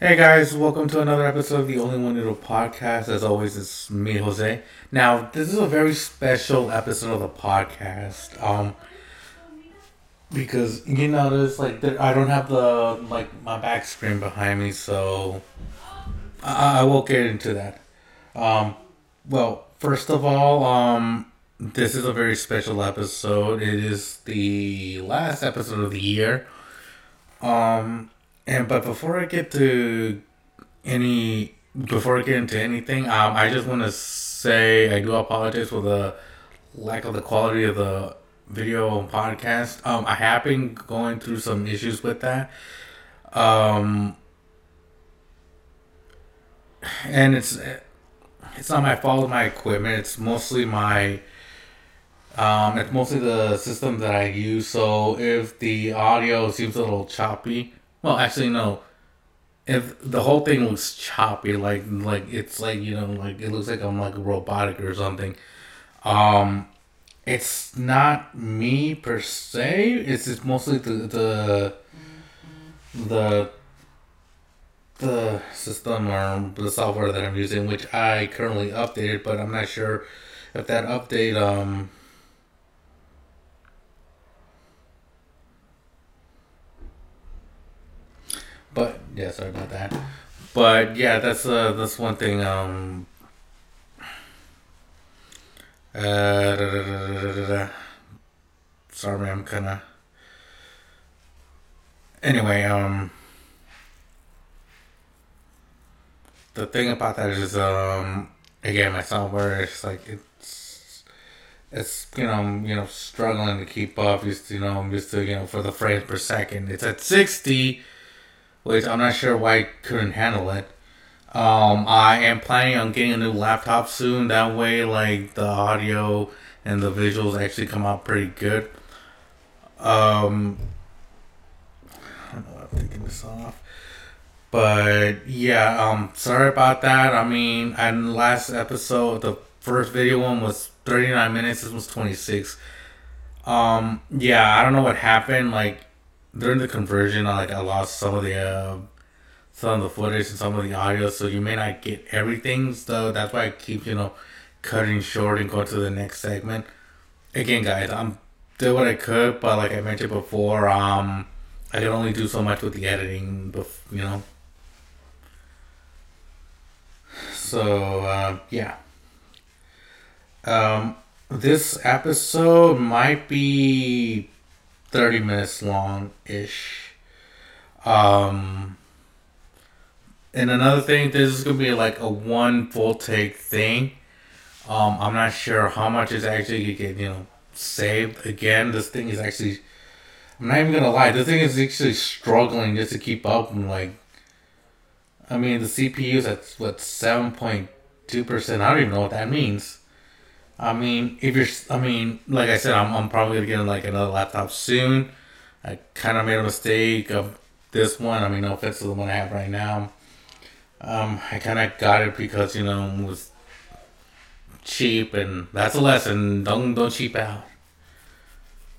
Hey guys, welcome to another episode of the Only One Little Podcast. As always, it's me, Jose. Now, this is a very special episode of the podcast. Um, because you notice, like, I don't have the like my back screen behind me, so I, I will get into that. Um, well, first of all, um, this is a very special episode. It is the last episode of the year. Um, and but before I get to any, before I get into anything, um, I just want to say I do apologize for the lack of the quality of the video and podcast. Um, I have been going through some issues with that. Um, and it's it's not my fault. My equipment. It's mostly my um, it's mostly the system that I use. So if the audio seems a little choppy, well, actually no. If the whole thing looks choppy, like like it's like you know like it looks like I'm like robotic or something. Um, it's not me per se. It's just mostly the the the the system or the software that I'm using, which I currently updated, but I'm not sure if that update um But yeah, sorry about that. But yeah, that's uh that's one thing. Um. Uh, sorry, I'm kind of. Anyway, um. The thing about that is, um, again, my software is like it's, it's you know, you know, struggling to keep up. Used to, you know, I'm used to, you know, for the frames per second, it's at sixty which I'm not sure why I couldn't handle it. Um, I am planning on getting a new laptop soon. That way, like the audio and the visuals actually come out pretty good. Um, I don't know. I'm taking this off, but yeah. Um, sorry about that. I mean, and last episode, the first video one was 39 minutes. This was 26. Um, yeah. I don't know what happened. Like during the conversion, I like I lost some of the uh, some of the footage and some of the audio, so you may not get everything. So that's why I keep you know cutting short and go to the next segment. Again, guys, I'm did what I could, but like I mentioned before, um, I can only do so much with the editing, you know. So uh, yeah. Um, this episode might be 30 minutes long ish. Um, and another thing, this is gonna be like a one full take thing. Um, I'm not sure how much is actually gonna get you know saved. Again, this thing is actually. I'm not even gonna lie. This thing is actually struggling just to keep up. And like, I mean, the CPU is at what seven point two percent. I don't even know what that means. I mean, if you're, I mean, like I said, I'm, I'm probably gonna get like another laptop soon. I kind of made a mistake of this one. I mean, no offense to the one I have right now. Um, I kind of got it because you know it was cheap, and that's a lesson. Don't don't cheap out.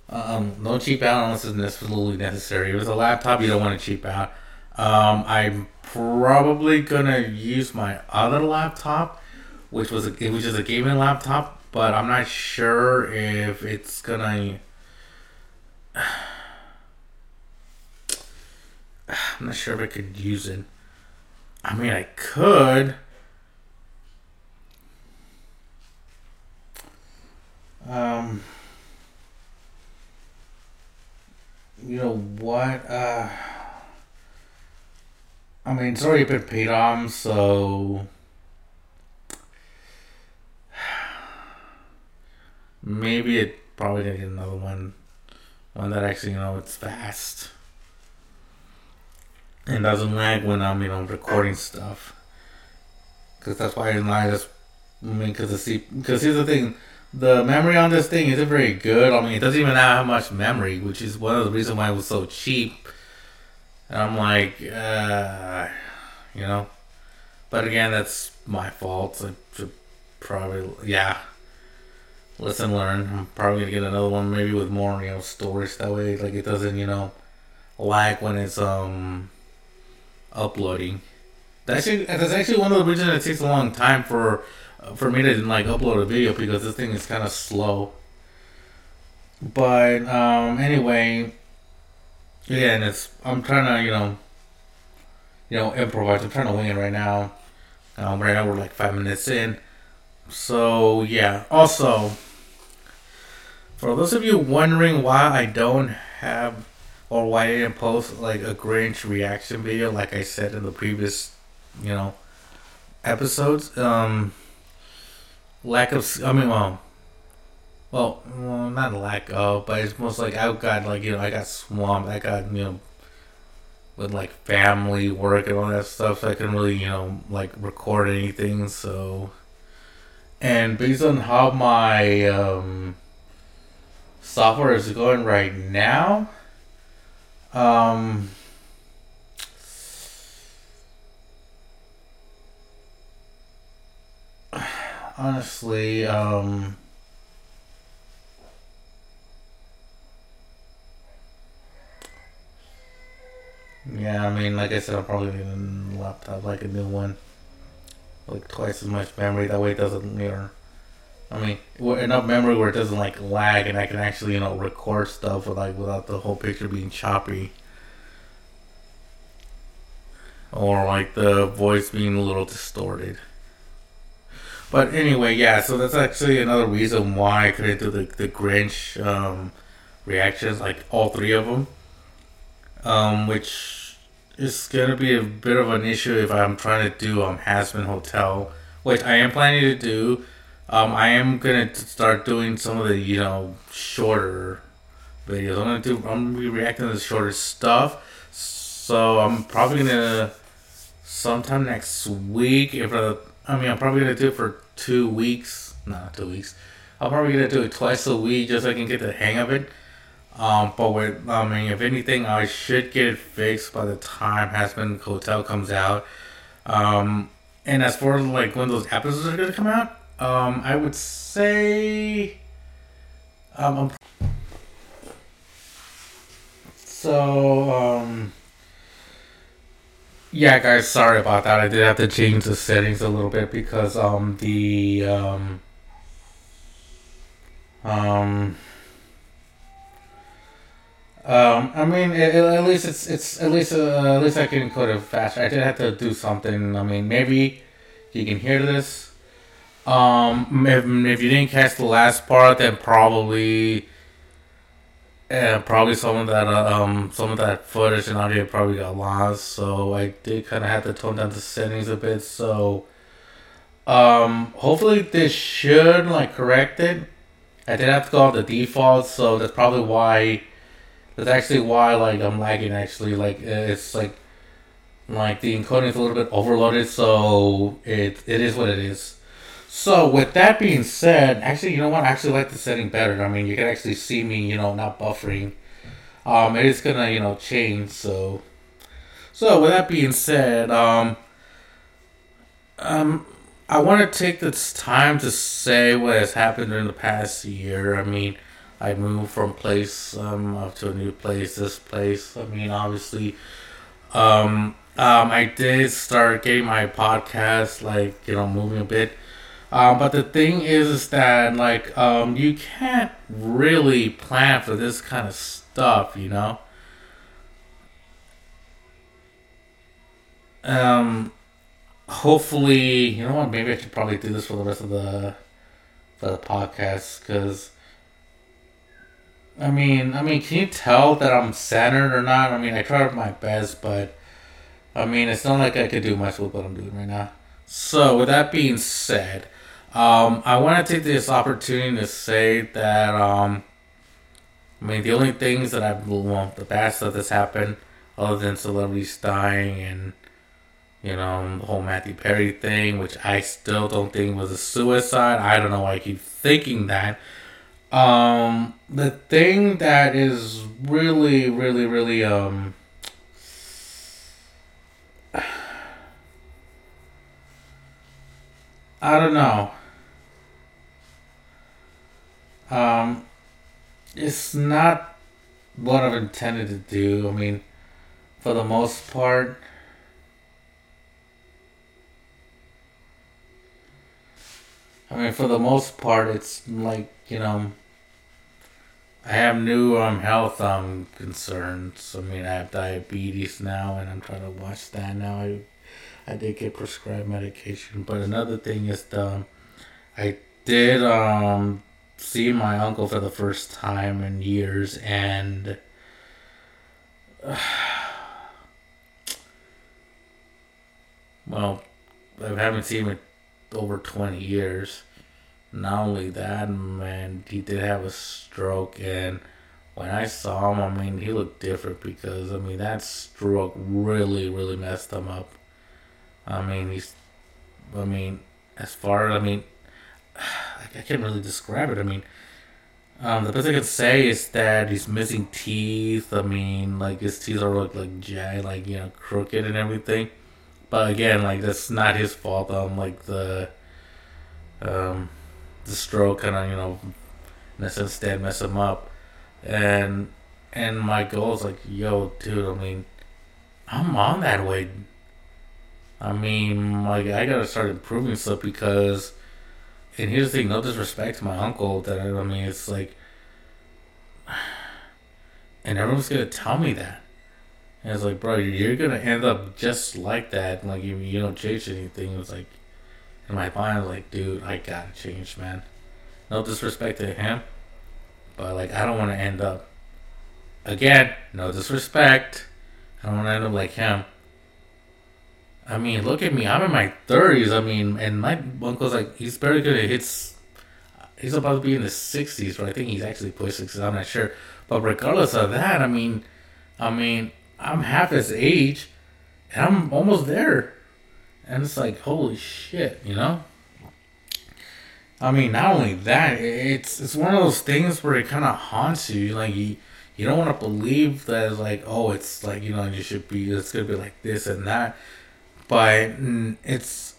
Um, don't cheap out unless it's absolutely necessary. If it's a laptop, you don't want to cheap out. Um, I'm probably gonna use my other laptop, which was a, which is a gaming laptop but I'm not sure if it's gonna. I'm not sure if I could use it. I mean, I could. Um, you know what? Uh, I mean, it's already been paid on, so maybe it probably gonna get another one, one that actually you know it's fast and doesn't lag when I'm you know recording stuff. Cause that's why I just I mean, cause the see, cause here's the thing, the memory on this thing isn't very good. I mean, it doesn't even have much memory, which is one of the reasons why it was so cheap. And I'm like, uh, you know, but again, that's my fault. I should probably, yeah listen, learn. I'm probably gonna get another one, maybe with more, you know, stories. That way, like it doesn't, you know, lag when it's um uploading. That's actually that's actually one of the reasons it takes a long time for for me to like upload a video because this thing is kind of slow. But um, anyway, yeah, and it's I'm trying to you know you know improvise. I'm trying to wing it right now. Um, right now we're like five minutes in. So yeah. Also, for those of you wondering why I don't have or why I didn't post like a Grinch reaction video, like I said in the previous, you know, episodes, um, lack of. I mean, well, well, well, not lack of, but it's most like I got like you know I got swamped. I got you know with like family work and all that stuff. So I couldn't really you know like record anything. So and based on how my um, software is going right now, um, honestly, um, yeah, I mean, like I said, I'll probably need a laptop, like a new one like twice as much memory. That way it doesn't, you know. I mean, enough memory where it doesn't like lag, and I can actually, you know, record stuff with like without the whole picture being choppy, or like the voice being a little distorted. But anyway, yeah. So that's actually another reason why I couldn't do the the Grinch um, reactions, like all three of them, um, which is gonna be a bit of an issue if I'm trying to do um Hazbin Hotel, which I am planning to do. Um, I am gonna start doing some of the you know shorter videos. I'm gonna do. I'm gonna be reacting to the shorter stuff. So I'm probably gonna sometime next week. If I, I mean, I'm probably gonna do it for two weeks. Not two weeks. I'm probably gonna do it twice a week just so I can get the hang of it. Um, but with, I mean, if anything, I should get it fixed by the time Hazbin Hotel comes out. Um, and as far as like when those episodes are gonna come out, um, I would say, um, so um, yeah, guys, sorry about that. I did have to change the settings a little bit because um the um um um, I mean, it, it, at least it's it's at least uh, at least I can encode it faster. I did have to do something. I mean, maybe you can hear this. Um, if, if you didn't catch the last part, then probably, uh, probably some of that uh, um some of that footage and audio probably got lost. So I did kind of have to tone down the settings a bit. So, um, hopefully this should like correct it. I did have to go off the default, so that's probably why that's actually why like I'm lagging. Actually, like it's like like the encoding is a little bit overloaded, so it it is what it is. So with that being said, actually, you know what? I actually like the setting better. I mean, you can actually see me, you know, not buffering. Um, it is gonna, you know, change. So, so with that being said, um, um, I want to take this time to say what has happened during the past year. I mean, I moved from place um, up to a new place. This place, I mean, obviously, um, um, I did start getting my podcast, like you know, moving a bit. Um, but the thing is, is that like um, you can't really plan for this kind of stuff, you know. Um, hopefully, you know what? Maybe I should probably do this for the rest of the for the podcast because I mean, I mean, can you tell that I'm centered or not? I mean, I tried my best, but I mean, it's not like I could do much with what I'm doing right now. So, with that being said, um, I want to take this opportunity to say that, um, I mean, the only things that I've, well, the bad stuff that's happened, other than celebrities dying and, you know, the whole Matthew Perry thing, which I still don't think was a suicide. I don't know why I keep thinking that. Um, the thing that is really, really, really, um, I don't know. Um, it's not what I've intended to do. I mean, for the most part, I mean, for the most part, it's like, you know, I have new um, health um, concerns. I mean, I have diabetes now, and I'm trying to watch that now. I, I did get prescribed medication, but another thing is the, I did um, see my uncle for the first time in years, and. Well, I haven't seen him over 20 years. Not only that, man, he did have a stroke, and when I saw him, I mean, he looked different because, I mean, that stroke really, really messed him up. I mean, he's, I mean, as far, I mean, I can't really describe it. I mean, um, the best I can say is that he's missing teeth. I mean, like his teeth are like like jagged, like you know, crooked and everything. But again, like that's not his fault. Um, like the um, the stroke kind of you know, in a sense, did mess him up, and and my goal is like, yo, dude. I mean, I'm on that way. I mean, like I gotta start improving stuff because. And here's the thing: no disrespect to my uncle. That I mean, it's like, and everyone's gonna tell me that. And it's like, bro, you're gonna end up just like that. Like you, you don't change anything. It's like, in my mind, I was like, dude, I gotta change, man. No disrespect to him, but like, I don't want to end up. Again, no disrespect. I don't want to end up like him. I mean, look at me. I'm in my thirties. I mean, and my uncle's like, he's very good at hits. He's about to be in the sixties, but I think he's actually pushed sixties. I'm not sure. But regardless of that, I mean, I mean, I'm half his age, and I'm almost there. And it's like, holy shit, you know? I mean, not only that, it's it's one of those things where it kind of haunts you. Like you, you don't want to believe that it's like, oh, it's like you know, you should be. It's gonna be like this and that, but mm, it's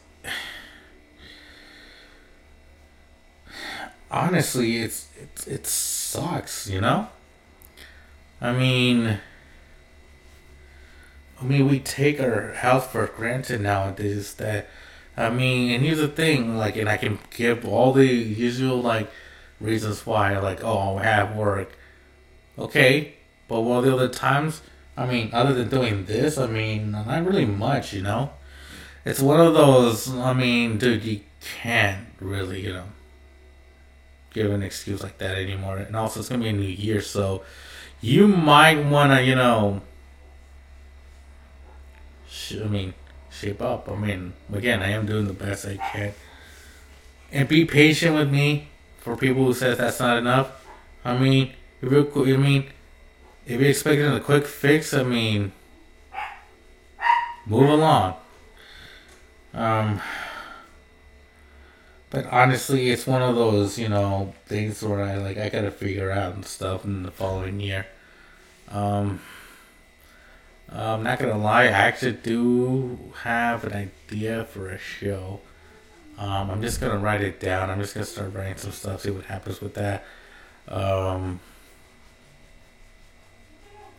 honestly, it's it, it sucks, you know. I mean, I mean, we take our health for granted nowadays. That I mean, and here's the thing, like, and I can give all the usual like reasons why, like, oh, I have work. Okay, but what the other times? I mean, other than doing this, I mean, not really much, you know. It's one of those. I mean, dude, you can't really, you know, give an excuse like that anymore. And also, it's gonna be a new year, so you might wanna, you know I mean, shape up. I mean, again, I am doing the best I can. And be patient with me for people who says that's not enough. I mean, if you're, I mean, if you're expecting a quick fix, I mean, move along. Um, but honestly, it's one of those, you know, things where I like I gotta figure out and stuff in the following year. Um. I'm not gonna lie, I actually do have an idea for a show. Um, I'm just gonna write it down. I'm just gonna start writing some stuff, see what happens with that. Um,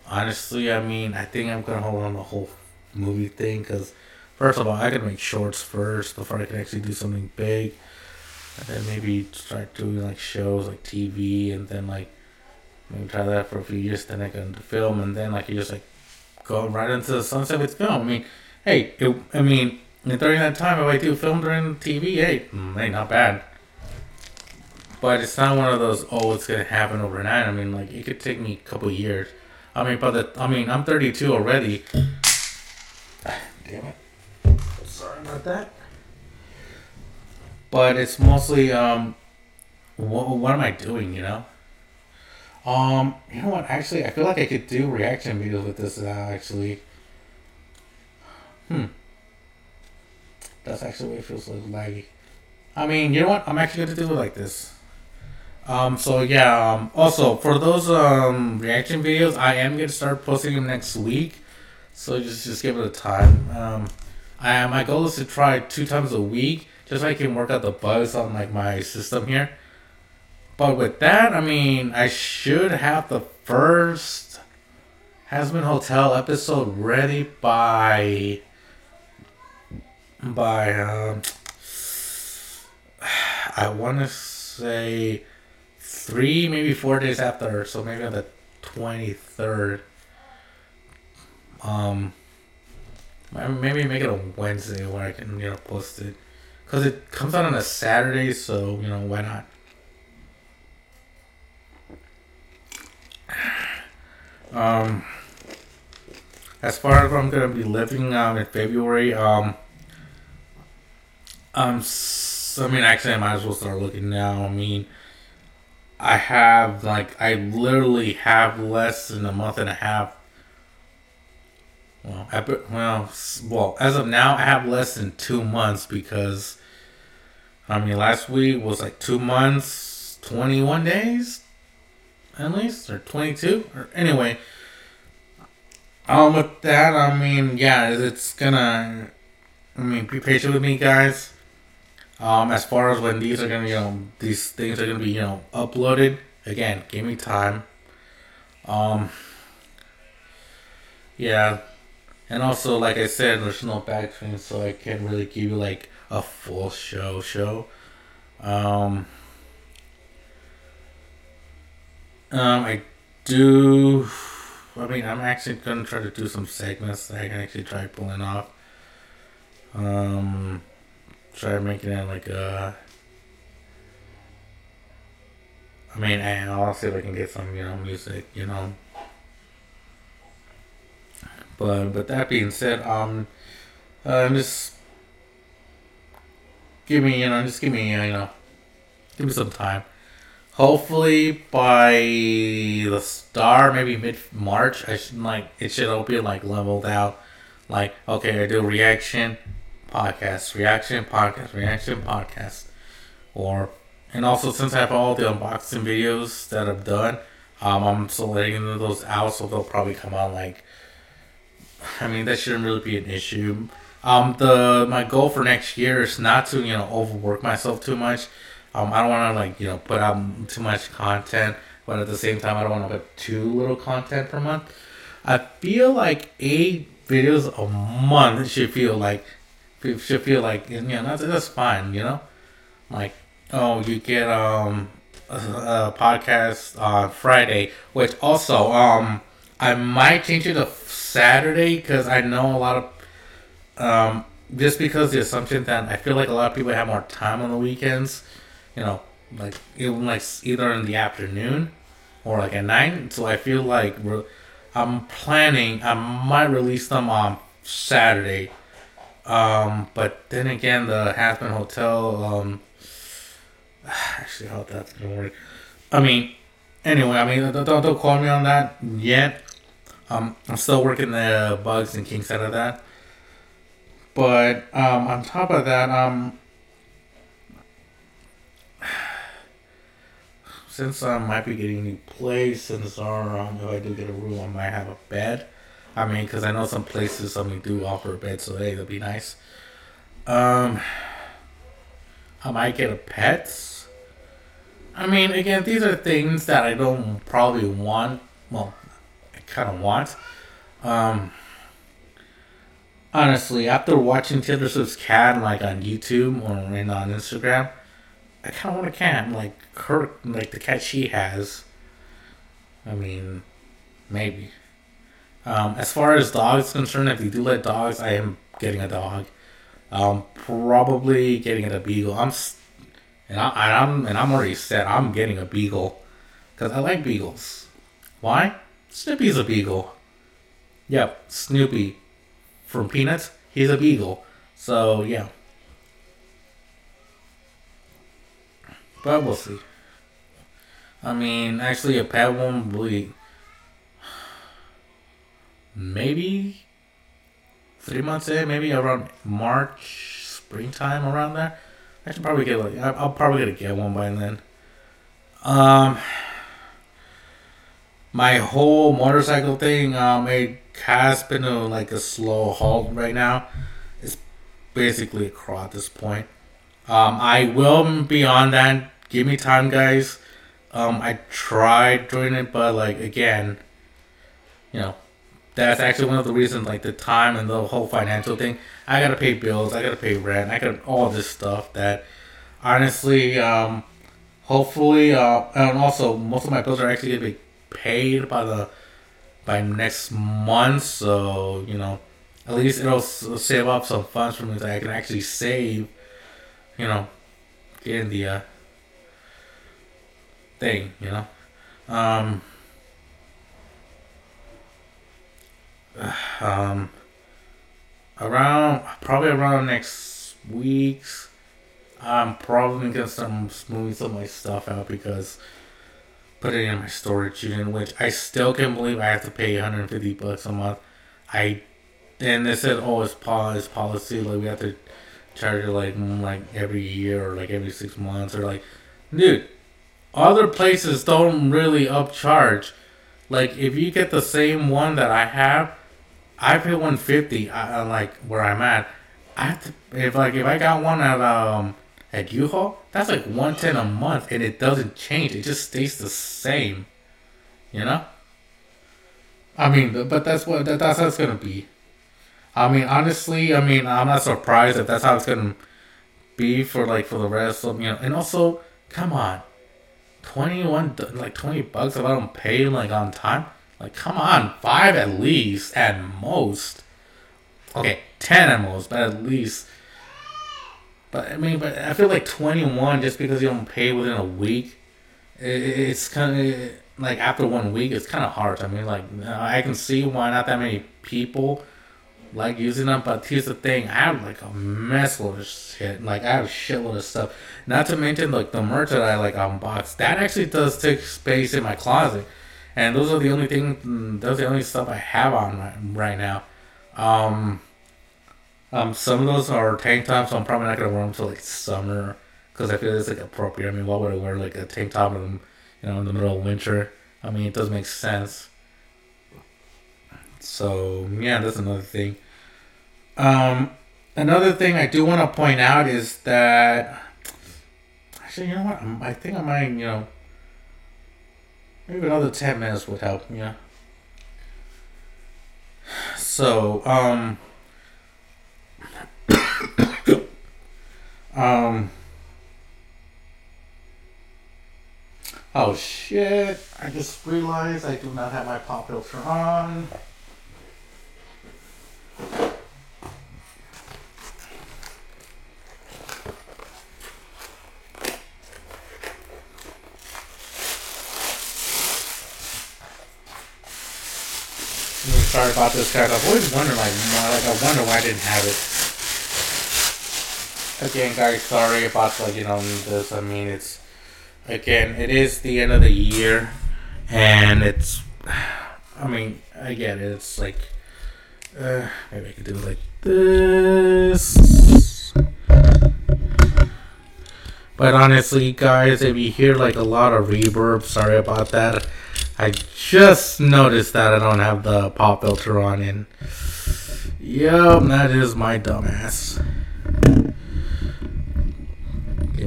honestly, I mean, I think I'm gonna hold on the whole movie thing because, first of all, I gotta make shorts first before I can actually do something big. And then maybe start doing like shows like TV and then like maybe try that for a few years. Then I can film and then like you just like go right into the sunset with film. I mean, hey, it, I mean, during that time, if I do film during TV, hey, mm, hey, not bad. But it's not one of those, oh, it's gonna happen overnight. I mean, like it could take me a couple years. I mean, but the, I mean, I'm 32 already. Damn it. About that. But it's mostly, um, what, what am I doing? You know. Um, you know what? Actually, I feel like I could do reaction videos with this. Uh, actually, hmm, that's actually what it feels like laggy. I mean, you know what? I'm actually gonna do it like this. Um, so yeah. Um, also for those um reaction videos, I am gonna start posting them next week. So just just give it a time. Um, I my goal is to try two times a week, just so I can work out the bugs on like my system here. But with that, I mean, I should have the first Hazbin Hotel episode ready by by um I want to say three, maybe four days after. So maybe on the twenty third. Um, maybe make it a Wednesday where I can you know post it, cause it comes out on a Saturday. So you know why not. Um, as far as I'm gonna be living um in February, um, um, I mean, actually, I might as well start looking now. I mean, I have like I literally have less than a month and a half. Well, I, well, well, as of now, I have less than two months because, I mean, last week was like two months, twenty one days, at least, or twenty two, or anyway. Um, with that, I mean, yeah, it's gonna. I mean, be patient with me, guys. Um, as far as when these are gonna, you know, these things are gonna be, you know, uploaded. Again, give me time. Um, yeah, and also, like I said, there's no backtracking, so I can't really give you like a full show show. Um, um, I do. I mean, I'm actually gonna try to do some segments that I can actually try pulling off. Um try making it like a. I mean, I'll see if I can get some, you know, music, you know. But but that being said, um, uh, just give me, you know, just give me, you know, give me some time. Hopefully by the star, maybe mid March, I should like it should all be like leveled out. Like okay, I do reaction, podcast reaction, podcast reaction, podcast, or and also since I have all the unboxing videos that I've done, um, I'm still letting those out, so they'll probably come out like. I mean, that shouldn't really be an issue. Um, the my goal for next year is not to you know overwork myself too much. Um, I don't want to like you know put out too much content, but at the same time, I don't want to put too little content per month. I feel like eight videos a month should feel like should feel like you know that's, that's fine you know like oh you get um a, a podcast on friday which also um i might change it to saturday because i know a lot of um just because the assumption that i feel like a lot of people have more time on the weekends you know like even like either in the afternoon or like at night so i feel like i'm planning i might release them on saturday um, but then again, the Hazbin Hotel. Um, actually, how that's gonna work? I mean, anyway, I mean, don't don't call me on that yet. Um, I'm still working the bugs and kinks out of that. But um, on top of that, um, since I might be getting a new place, since our um, if I do get a room, I might have a bed. I mean, because I know some places, mean, do offer a bed, so hey, that'd be nice. Um, I might get a pet. I mean, again, these are things that I don't probably want. Well, kind of want. Um, honestly, after watching Taylor Swift's cat like on YouTube or on Instagram, I kind of want a cat like her, like the cat she has. I mean, maybe. Um, as far as dogs concerned, if you do let dogs, I am getting a dog. Um, probably getting a beagle. I'm, and, I, am and I'm already set. I'm getting a beagle, because I like beagles. Why? Snoopy's a beagle. Yep, Snoopy from Peanuts. He's a beagle. So yeah. But we'll see. I mean, actually, a pet won't really maybe three months in, maybe around March, springtime, around there. I should probably get like I'll probably get a get one by then. Um, my whole motorcycle thing, um, it has been a, like a slow halt right now. It's basically a crawl at this point. Um, I will be on that. Give me time, guys. Um, I tried doing it, but like again, you know, that's actually one of the reasons, like the time and the whole financial thing. I gotta pay bills, I gotta pay rent, I got all this stuff that honestly, um, hopefully, uh, and also most of my bills are actually gonna be paid by the by next month. So you know, at least it'll save up some funds for me that I can actually save. You know, in the uh, thing. You know, um, um, around probably around next week's. I'm probably gonna start moving some of my stuff out because put it in my storage unit, which I still can't believe I have to pay 150 bucks a month. I and they said, oh, it's policy, policy, like we have to charge it like mm, like every year or like every six months or like, dude, other places don't really upcharge. Like if you get the same one that I have, I pay 150. I, like where I'm at. I have to if like if I got one at um at U-Haul, that's like 110 a month and it doesn't change. It just stays the same. You know? I mean, but that's what that, that's how it's gonna be. I mean, honestly, I mean, I'm not surprised if that's how it's gonna be for like for the rest of you know. And also, come on, twenty one like twenty bucks if I don't pay like on time. Like, come on, five at least at most. Okay, ten at most, but at least. But I mean, but I feel like twenty one just because you don't pay within a week. It's kind of like after one week, it's kind of hard. I mean, like I can see why not that many people like using them. But here's the thing: I have like a mess load of shit. Like I have a shitload of stuff. Not to mention like the merch that I like unbox. That actually does take space in my closet, and those are the only thing. Those are the only stuff I have on right, right now. Um, um, some of those are tank tops, so I'm probably not gonna wear them until like summer because I feel it's like appropriate. I mean, why would I wear like a tank top in, you know, in the middle of winter? I mean, it does make sense. So yeah, that's another thing. Um, another thing I do want to point out is that actually, you know what? I think I might, you know, maybe another ten minutes would help. Yeah. So um. Um. Oh shit! I just realized I do not have my pop filter on. sorry about this, guys. I've always wondered, like, like I wonder why I didn't have it. Again, guys, sorry about like you know this. I mean, it's again, it is the end of the year, and it's. I mean, it. It's like, uh, maybe I could do it like this. But honestly, guys, if you hear like a lot of reverb, sorry about that. I just noticed that I don't have the pop filter on, and yep, that is my dumbass.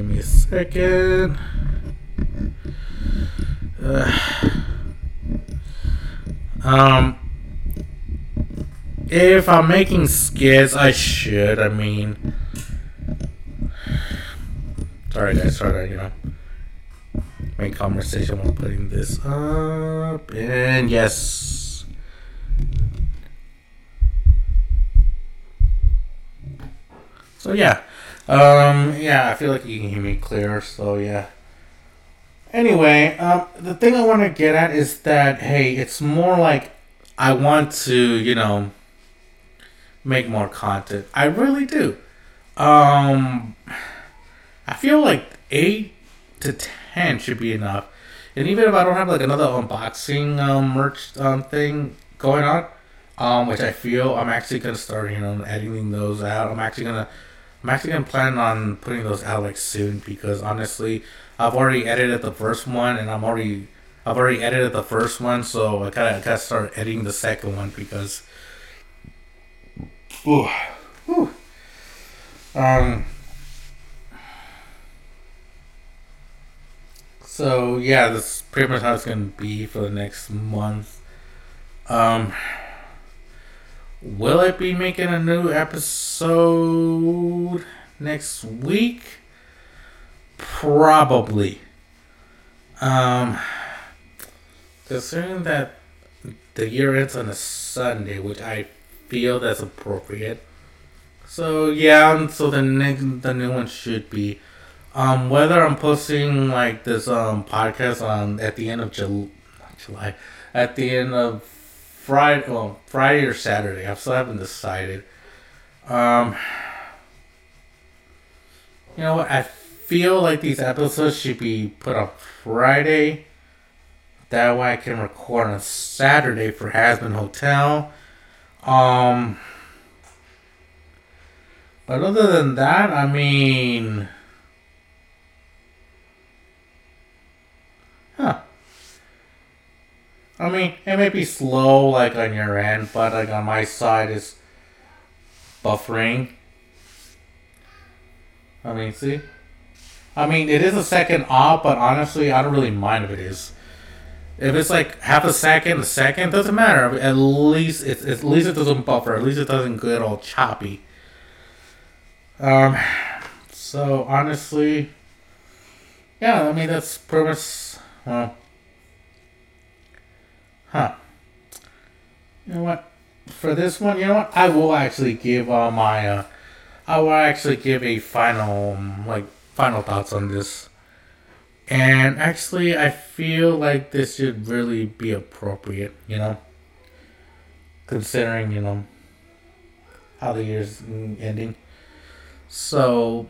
Give me a second. Uh, um, if I'm making skits, I should. I mean, sorry guys, sorry, you know main conversation while putting this up. And yes. So yeah. Um yeah, I feel like you can hear me clear, so yeah. Anyway, um the thing I want to get at is that hey, it's more like I want to, you know, make more content. I really do. Um I feel like 8 to 10 should be enough. And even if I don't have like another unboxing um, merch um, thing going on, um, which I feel I'm actually gonna start, you know, editing those out. I'm actually gonna, I'm actually gonna plan on putting those out like soon because honestly, I've already edited the first one and I'm already, I've already edited the first one, so I gotta, gotta start editing the second one because, ooh, ooh, um. So yeah, that's pretty much how it's gonna be for the next month. Um, will I be making a new episode next week? Probably. Um, considering that the year ends on a Sunday, which I feel that's appropriate. So yeah, so the next the new one should be um whether I'm posting like this um podcast on at the end of July, July at the end of Friday, well Friday or Saturday. I still haven't decided. Um, you know? I feel like these episodes should be put up Friday. That way I can record on Saturday for Hazbin Hotel. Um, but other than that, I mean, huh? I mean, it may be slow like on your end, but like on my side is buffering. I mean, see? I mean, it is a second off, but honestly, I don't really mind if it is. If it's like half a second, a second, doesn't matter. At least it, at least it doesn't buffer. At least it doesn't get all choppy. Um, so honestly, yeah, I mean that's pretty much well, huh? You know what? For this one, you know what? I will actually give uh, my uh, I will actually give a final like final thoughts on this. And actually, I feel like this should really be appropriate, you know, considering, you know, how the year's ending. So,